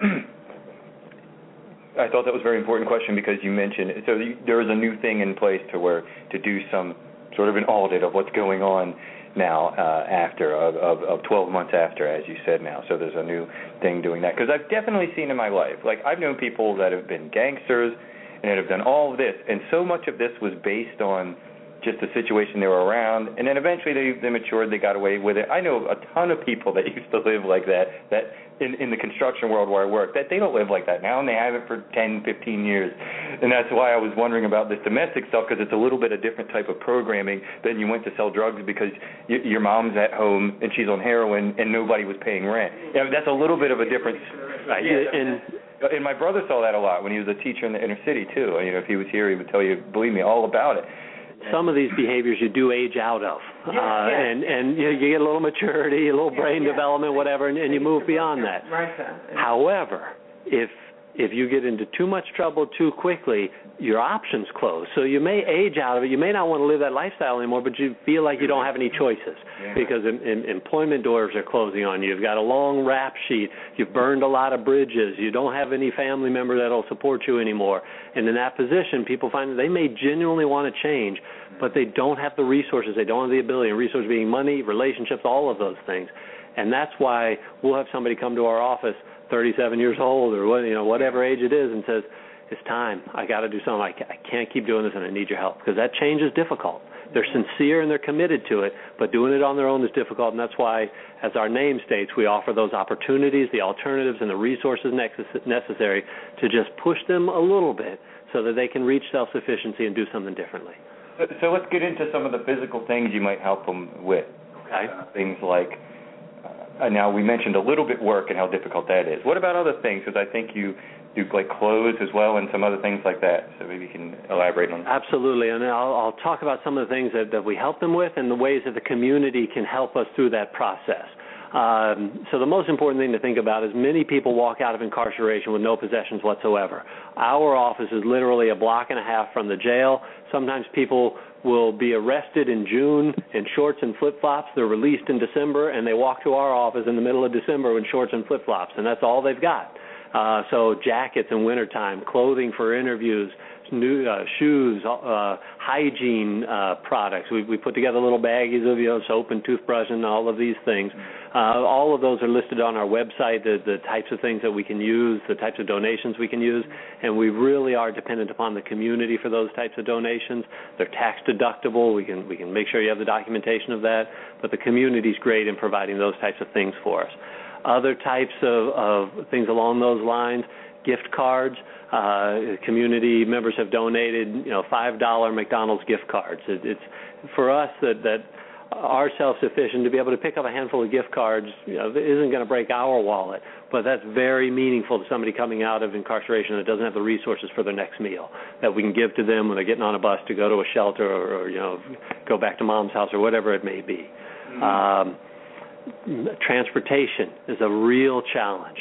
I thought that was a very important question because you mentioned so there is a new thing in place to where to do some sort of an audit of what's going on now uh, after of, of, of 12 months after, as you said now. So there's a new thing doing that because I've definitely seen in my life, like I've known people that have been gangsters and that have done all of this, and so much of this was based on just the situation they were around, and then eventually they they matured, they got away with it. I know a ton of people that used to live like that, that in in the construction world where I work, that they don't live like that now, and they haven't for 10, 15 years, and that's why I was wondering about this domestic stuff because it's a little bit a different type of programming than you went to sell drugs because y- your mom's at home and she's on heroin and nobody was paying rent. Yeah, that's a little bit of a difference. Right. Yeah, and and my brother saw that a lot when he was a teacher in the inner city too. You know, if he was here, he would tell you, believe me, all about it some of these behaviors you do age out of, yeah, uh, yeah. and and you, you get a little maturity, a little yeah, brain development, whatever, and, and you move beyond that. Right. However, if if you get into too much trouble too quickly, your options close. So you may age out of it. You may not want to live that lifestyle anymore, but you feel like you don't have any choices Yeah. because in, in, employment doors are closing on you. You've got a long rap sheet. You've burned a lot of bridges. You don't have any family member that'll support you anymore. And in that position, people find that they may genuinely want to change, but they don't have the resources. They don't have the ability. And resources being money, relationships, all of those things. And that's why we'll have somebody come to our office, 37 years old or what, you know whatever age it is, and says, "It's time. I got to do something. I, ca- I can't keep doing this, and I need your help." Because that change is difficult. They're sincere and they're committed to it, but doing it on their own is difficult, and that's why, as our name states, we offer those opportunities, the alternatives, and the resources necessary to just push them a little bit so that they can reach self-sufficiency and do something differently. So, so let's get into some of the physical things you might help them with. Okay. Uh, things like, Uh, now we mentioned a little bit work and how difficult that is. What about other things? Because I think you do like clothes as well and some other things like that. So maybe you can elaborate on that. Absolutely, and I'll, I'll talk about some of the things that, that we help them with and the ways that the community can help us through that process. Um, so the most important thing to think about is many people walk out of incarceration with no possessions whatsoever. Our office is literally a block and a half from the jail. Sometimes people will be arrested in June in shorts and flip-flops. They're released in December, and they walk to our office in the middle of December in shorts and flip-flops, and that's all they've got. Uh, so jackets in wintertime, clothing for interviews, new uh, shoes, uh, hygiene uh, products. We, we put together little baggies of you know soap and toothbrush and all of these things. Uh, all of those are listed on our website. The, the types of things that we can use, the types of donations we can use, and we really are dependent upon the community for those types of donations. They're tax deductible. We can we can make sure you have the documentation of that. But the community's great in providing those types of things for us. Other types of, of things along those lines, gift cards. Uh, community members have donated, you know, five dollar McDonald's gift cards. It, it's for us that that are self-sufficient to be able to pick up a handful of gift cards, you know, isn't going to break our wallet, but that's very meaningful to somebody coming out of incarceration that doesn't have the resources for their next meal that we can give to them when they're getting on a bus to go to a shelter or, or you know, go back to mom's house or whatever it may be. Mm-hmm. Um, transportation is a real challenge.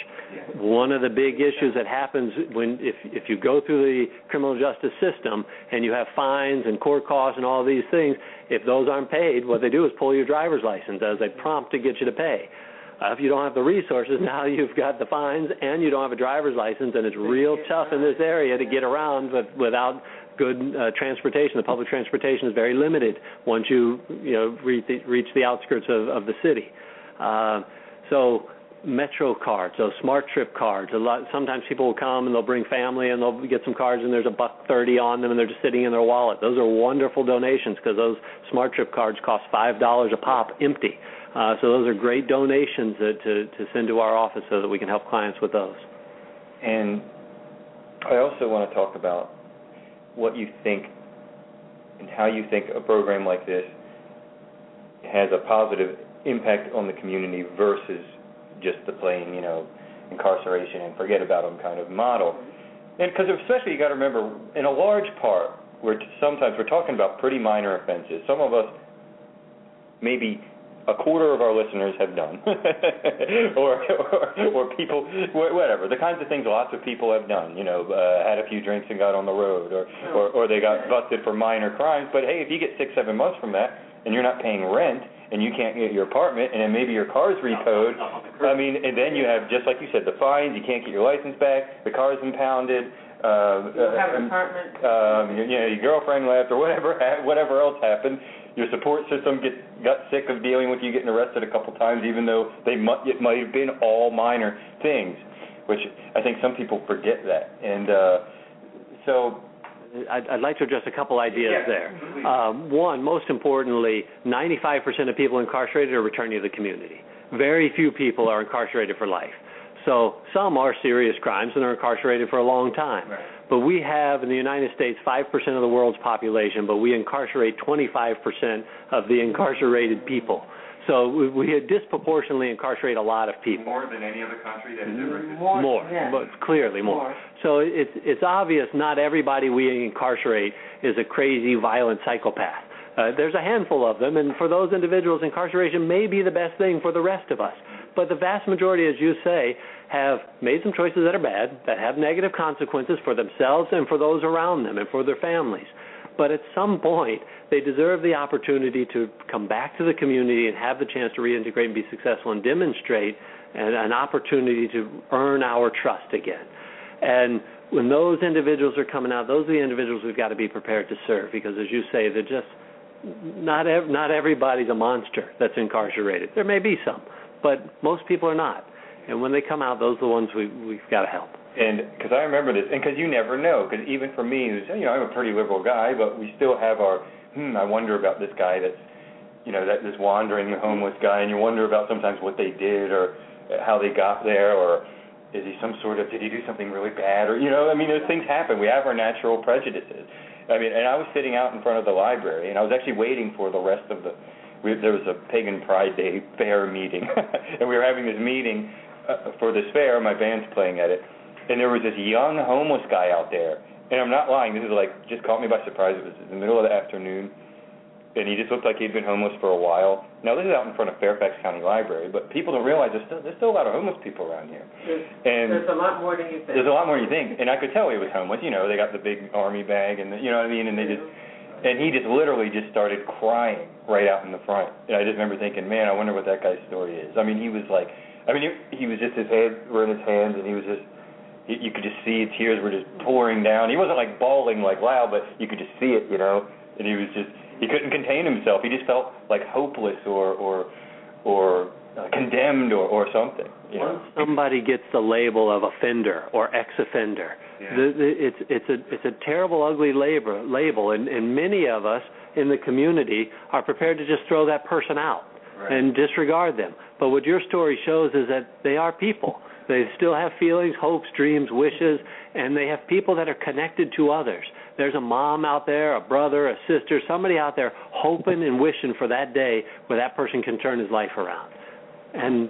One of the big issues that happens when if if you go through the criminal justice system and you have fines and court costs and all these things, if those aren't paid, what they do is pull your driver's license as a prompt to get you to pay. Uh, if you don't have the resources, now you've got the fines and you don't have a driver's license, and it's real tough in this area to get around with, without good uh, transportation. The public transportation is very limited once you you know reach the, reach the outskirts of, of the city. Uh, so Metro cards, those SmarTrip cards. A lot. Sometimes people will come and they'll bring family and they'll get some cards and there's a buck thirty on them and they're just sitting in their wallet. Those are wonderful donations because those SmarTrip cards cost five dollars a pop, empty. Uh, so those are great donations to to send to our office so that we can help clients with those. And I also want to talk about what you think and how you think a program like this has a positive impact on the community versus just the plain, you know, incarceration and forget about them kind of model. And because especially you got to remember, in a large part, we're sometimes we're talking about pretty minor offenses. Some of us, maybe a quarter of our listeners have done, or, or or people, whatever the kinds of things lots of people have done. You know, uh, had a few drinks and got on the road, or or or they got busted for minor crimes. But hey, if you get six seven months from that and you're not paying rent and you can't get your apartment, and then maybe your car's repoed. I mean, and then you have just like you said, the fines. You can't get your license back. The car's impounded. Uh, you have an apartment. Um, you know, your girlfriend left, or whatever, whatever else happened. Your support system get got sick of dealing with you getting arrested a couple times, even though they might it might have been all minor things, which I think some people forget that. And uh, so I'd, I'd like to address a couple ideas Yeah. there. Um, one, most importantly, 95% of people incarcerated are returning to the community. Very few people are incarcerated for life. So some are serious crimes and are incarcerated for a long time. Right. But we have in the United States 5% of the world's population, but we incarcerate 25% of the incarcerated people. So we, we disproportionately incarcerate a lot of people more than any other country that has ever existed. More, more, yeah. but clearly more. More. So it's it's obvious not everybody we incarcerate is a crazy, violent psychopath. Uh, there's a handful of them, and for those individuals, incarceration may be the best thing for the rest of us. But the vast majority, as you say, have made some choices that are bad, that have negative consequences for themselves and for those around them and for their families. But at some point, they deserve the opportunity to come back to the community and have the chance to reintegrate and be successful and demonstrate an, an opportunity to earn our trust again. And when those individuals are coming out, those are the individuals we've got to be prepared to serve because, as you say, they're just not ev- not everybody's a monster that's incarcerated. There may be some, but most people are not. And when they come out, those are the ones we we've got to help. And because I remember this, and because you never know, because even for me, who's you know I'm a pretty liberal guy, but we still have our hmm. I wonder about this guy that's you know that this wandering homeless guy, and you wonder about sometimes what they did or how they got there, or is he some sort of did he do something really bad, or you know I mean those things happen. We have our natural prejudices. I mean, and I was sitting out in front of the library, and I was actually waiting for the rest of the. We, there was a pagan Pride Day fair meeting, and we were having this meeting uh, for this fair. My band's playing at it, and there was this young homeless guy out there. And I'm not lying. This is like just caught me by surprise. It was in the middle of the afternoon, and he just looked like he'd been homeless for a while. Now this is out in front of Fairfax County Library, but people don't realize there's still there's still a lot of homeless people around here. There's, And there's a lot more than you think. there's a lot more than you think, and I could tell he was homeless. You know, they got the big army bag, and the, you know what I mean, and they just, and he just literally just started crying right out in the front. And I just remember thinking, man, I wonder what that guy's story is. I mean, he was like, I mean, he, he was just his head were in his hands, and he was just, you could just see tears were just pouring down. He wasn't like bawling like loud, but you could just see it, you know. And he was just, he couldn't contain himself. He just felt like hopeless or or or uh, condemned or or something. You know. Once somebody gets the label of offender or ex-offender, Yeah. the, the, it's it's a it's a terrible, ugly label. Label, and, and many of us in the community are prepared to just throw that person out Right. and disregard them. But what your story shows is that they are people. They still have feelings, hopes, dreams, wishes, and they have people that are connected to others. There's a mom out there, a brother, a sister, somebody out there hoping and wishing for that day where that person can turn his life around. And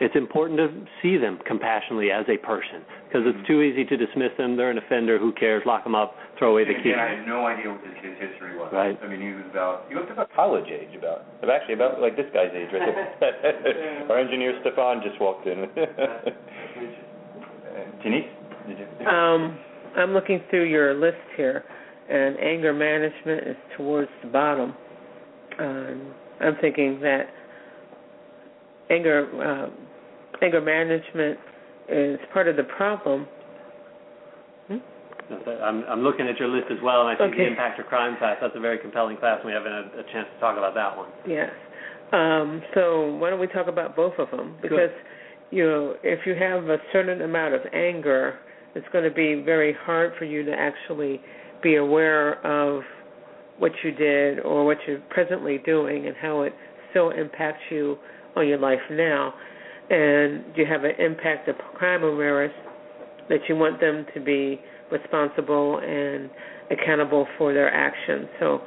it's important to see them compassionately as a person because it's too easy to dismiss them. They're an offender. Who cares? Lock them up. Throw away the key. And I had no idea what his, his history was. Right. I mean, he was about he looked about college age, about actually about like this guy's age right there. Our engineer Stefan just walked in. Uh, Genise, did you? Um, I'm looking through your list here, and anger management is towards the bottom. Um, I'm thinking that anger uh, anger management is part of the problem. I'm, I'm looking at your list as well, and I think Okay. the impact of crime class. That's a very compelling class. and We haven't had a chance to talk about that one. Yes. Um, so why don't we talk about both of them? Because you know, if you have a certain amount of anger, it's going to be very hard for you to actually be aware of what you did or what you're presently doing and how it still impacts you on your life now. And you have an impact of crime awareness that you want them to be responsible and accountable for their actions. So,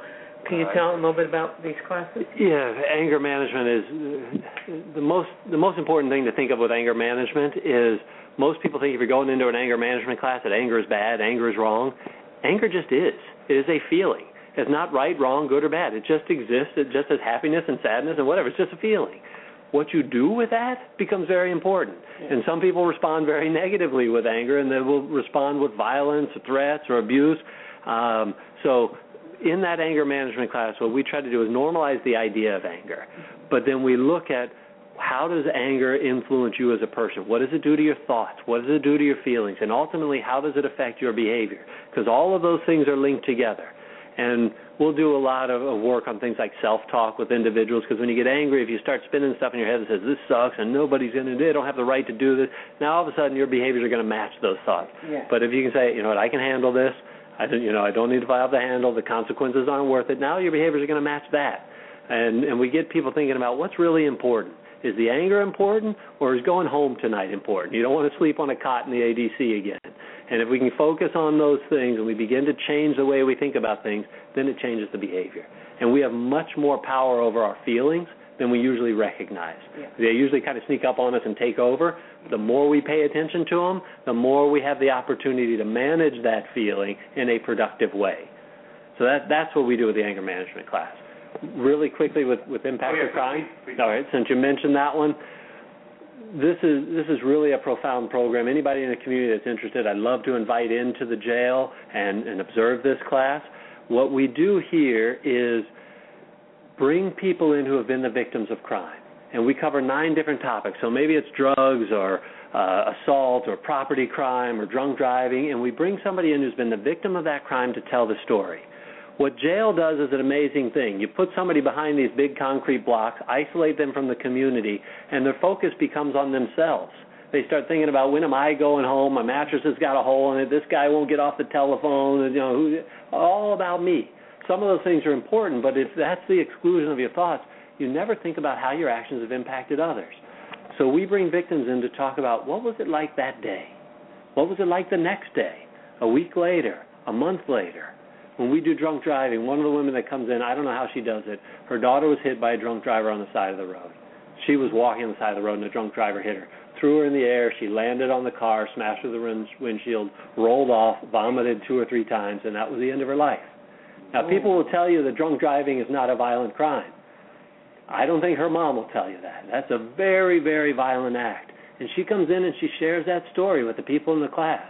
can you tell a little bit about these classes? Yeah, anger management is uh, the most the most important thing to think of with anger management is most people think if you're going into an anger management class that anger is bad, anger is wrong. Anger just is. It is a feeling. It's not right, wrong, good or bad. It just exists. It just has happiness and sadness and whatever. It's just a feeling. What you do with that becomes very important. And some people respond very negatively with anger, and they will respond with violence, threats, or abuse. Um, so in that anger management class, what we try to do is normalize the idea of anger, but then we look at how does anger influence you as a person? What does it do to your thoughts? What does it do to your feelings? And ultimately, how does it affect your behavior? Because all of those things are linked together. And we'll do a lot of, of work on things like self-talk with individuals. Because when you get angry, if you start spinning stuff in your head that says this sucks and nobody's going to do, it, don't have the right to do this, now all of a sudden your behaviors are going to match those thoughts. Yeah. But if you can say, you know what, I can handle this. I don't, you know, I don't need to fly off the handle. The consequences aren't worth it. Now your behaviors are going to match that, and and we get people thinking about what's really important. Is the anger important, or is going home tonight important? You don't want to sleep on a cot in the ADC again. And if we can focus on those things and we begin to change the way we think about things, then it changes the behavior. And we have much more power over our feelings than we usually recognize. Yeah. They usually kind of sneak up on us and take over. The more we pay attention to them, the more we have the opportunity to manage that feeling in a productive way. So that that's what we do with the anger management class. Really quickly with with impact Oh, yeah, of crime. please, please. All right, since you mentioned that one, this is this is really a profound program. Anybody in the community that's interested, I'd love to invite into the jail and, and observe this class. What we do here is bring people in who have been the victims of crime, and we cover nine different topics. So maybe it's drugs or uh, assault or property crime or drunk driving, and we bring somebody in who's been the victim of that crime to tell the story. What jail does is an amazing thing. You put somebody behind these big concrete blocks, isolate them from the community, and their focus becomes on themselves. They start thinking about when am I going home? My mattress has got a hole in it. This guy won't get off the telephone. You know, who, all about me. Some of those things are important, but if that's the exclusion of your thoughts, you never think about how your actions have impacted others. So we bring victims in to talk about what was it like that day? What was it like the next day? A week later? A month later? When we do drunk driving, one of the women that comes in, I don't know how she does it. Her daughter was hit by a drunk driver on the side of the road. She was walking on the side of the road, and a drunk driver hit her. Threw her in the air. She landed on the car, smashed her the windshield, rolled off, vomited two or three times, and that was the end of her life. Now, oh. people will tell you that drunk driving is not a violent crime. I don't think her mom will tell you that. That's a very, very violent act. And she comes in and she shares that story with the people in the class.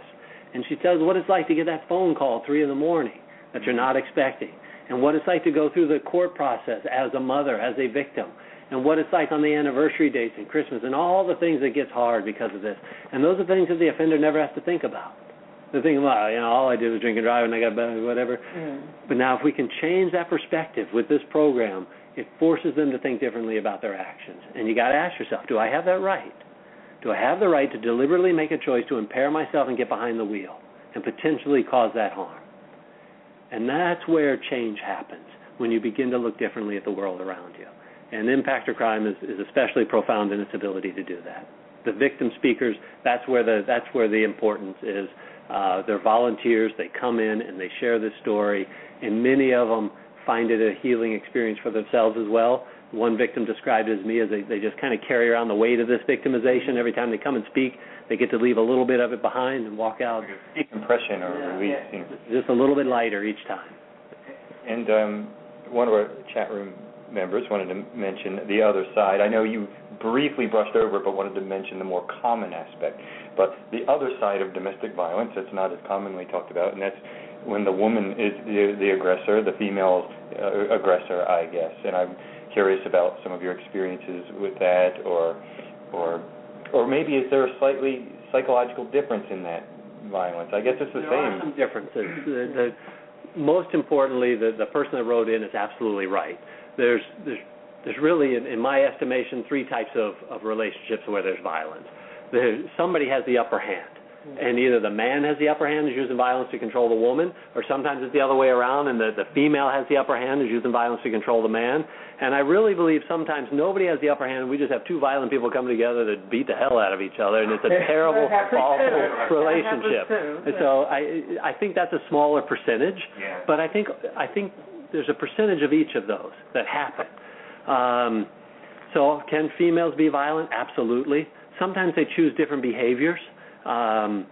And she tells what it's like to get that phone call at 3 in the morning that you're not expecting, and what it's like to go through the court process as a mother, as a victim, and what it's like on the anniversary dates and Christmas, and all the things that gets hard because of this. And those are things that the offender never has to think about. They're thinking, well, you know, all I did was drink and drive, and I got whatever. Mm. But now, if we can change that perspective with this program, it forces them to think differently about their actions. And you got to ask yourself, do I have that right? Do I have the right to deliberately make a choice to impair myself and get behind the wheel and potentially cause that harm? And that's where change happens when you begin to look differently at the world around you. And impact impactor crime is, is especially profound in its ability to do that. The victim speakers, that's where the that's where the importance is. Uh, they're volunteers. They come in and they share this story, and many of them find it a healing experience for themselves as well. One victim described as me as they, they just kind of carry around the weight of this victimization every time they come and speak they get to leave a little bit of it behind and walk out. Decompression or yeah, release. Yeah. Just a little bit lighter each time. And um, one of our chat room members wanted to mention the other side. I know you briefly brushed over it, but wanted to mention the more common aspect. But the other side of domestic violence that's not as commonly talked about, and that's when the woman is the, the aggressor, the female uh, aggressor, I guess. And I'm curious about some of your experiences with that, or or or maybe is there a slightly psychological difference in that violence? I guess it's the there same. There are some differences. the, the, most importantly, the, the person that wrote in is absolutely right. There's there's there's really, in, in my estimation, three types of, of relationships where there's violence. There, somebody has the upper hand and either the man has the upper hand is using violence to control the woman, or sometimes it's the other way around, and the, the female has the upper hand is using violence to control the man. And I really believe sometimes nobody has the upper hand. We just have two violent people coming together that beat the hell out of each other, and it's a terrible, awful relationship. And so I I think that's a smaller percentage, yeah. but I think I think there's a percentage of each of those that happen. Um, so can females be violent? Absolutely. Sometimes they choose different behaviors. Um,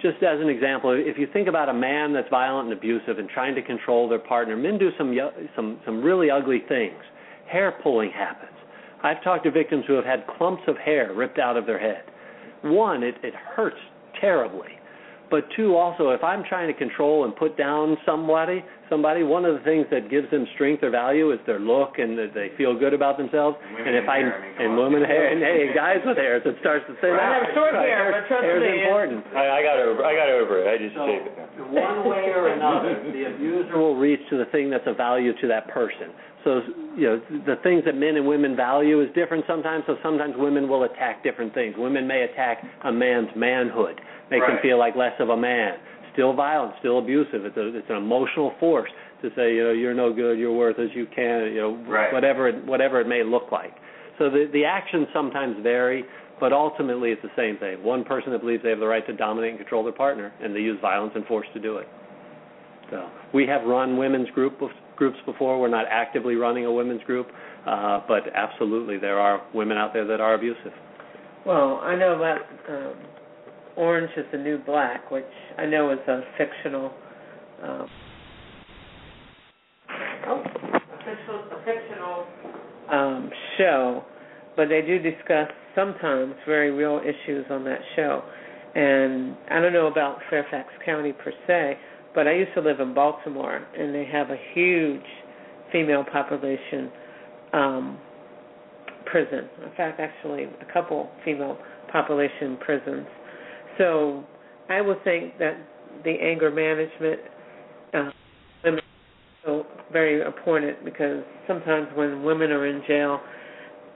just as an example, if you think about a man that's violent and abusive and trying to control their partner, men do some some some really ugly things. Hair pulling happens. I've talked to victims who have had clumps of hair ripped out of their head. One, it, it hurts terribly. But two, also, if I'm trying to control and put down somebody, somebody, one of the things that gives them strength or value is their look and that they feel good about themselves. And, and if I, and women hair and hey, guys with hair, it starts to say I have short hair, but trust hair's me, important. I, I got over. I got over it. I just So, shaved it. one way or another, the abuser will reach to the thing that's of value to that person. So, you know, the things that men and women value is different sometimes. So sometimes women will attack different things. Women may attack a man's manhood, make him feel like less of a man. Still violent, still abusive. It's a, it's an emotional force to say, you know, you're no good, you're worthless, you can't, you know, Right. whatever it, whatever it may look like. So the the actions sometimes vary, but ultimately it's the same thing. One person that believes they have the right to dominate and control their partner, and they use violence and force to do it. So we have run women's group groups before. We're not actively running a women's group, uh, but absolutely there are women out there that are abusive. Well, I know about um, Orange is the New Black, which I know is a fictional. Um, oh, a fictional, um, show but they do discuss sometimes very real issues on that show. And I don't know about Fairfax County per se, but I used to live in Baltimore, and they have a huge female population um, prison. In fact, actually, a couple female population prisons. So I would think that the anger management uh, women so very important because sometimes when women are in jail,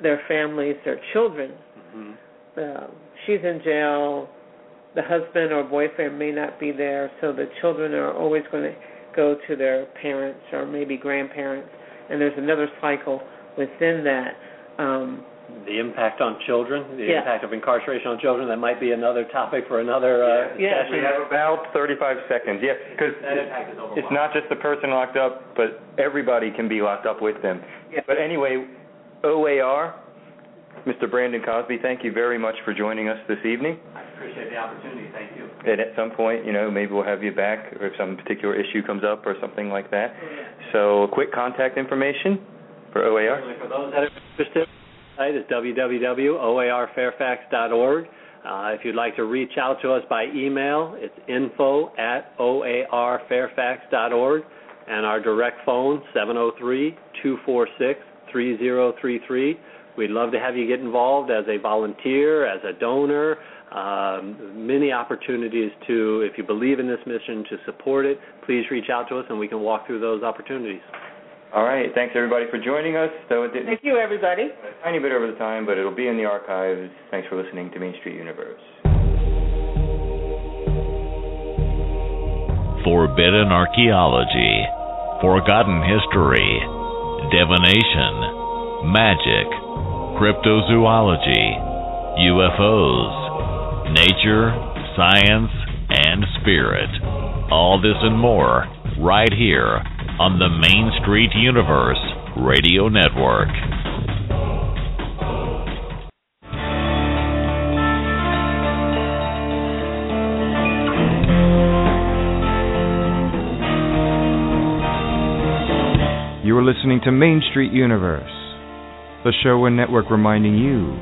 their families, their children, mm-hmm. uh, she's in jail, the husband or boyfriend may not be there, so the children are always going to go to their parents or maybe grandparents, and there's another cycle within that. Um, the impact on children, the yeah. impact of incarceration on children. That might be another topic for another uh, yeah. session. We have about 35 seconds. Yeah, because it's not just the person locked up, but everybody can be locked up with them. Yeah. But anyway, OAR, Mr. Brandon Cosby, thank you very much for joining us this evening. I appreciate the opportunity. Thank you. And at some point, you know, maybe we'll have you back or if some particular issue comes up or something like that. So, quick contact information for OAR. For those that are interested, site is www.oarfairfax.org. Uh, if you'd like to reach out to us by email, it's info at oarfairfax.org, and our direct phone, 703-246-3033. We'd love to have you get involved as a volunteer, as a donor. Um, many opportunities to, if you believe in this mission, to support it. Please reach out to us, and we can walk through those opportunities. All right. Thanks everybody for joining us. So it Thank you, everybody. A tiny bit over the time, but it'll be in the archives. Thanks for listening to Main Street Universe. Forbidden archaeology, forgotten history, divination, magic, cryptozoology, UFOs, nature, science, and spirit. All this and more right here on the Main Street Universe Radio Network. You are listening to Main Street Universe, the show and network reminding you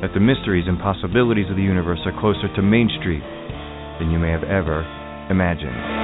that the mysteries and possibilities of the universe are closer to Main Street than you may have ever imagined.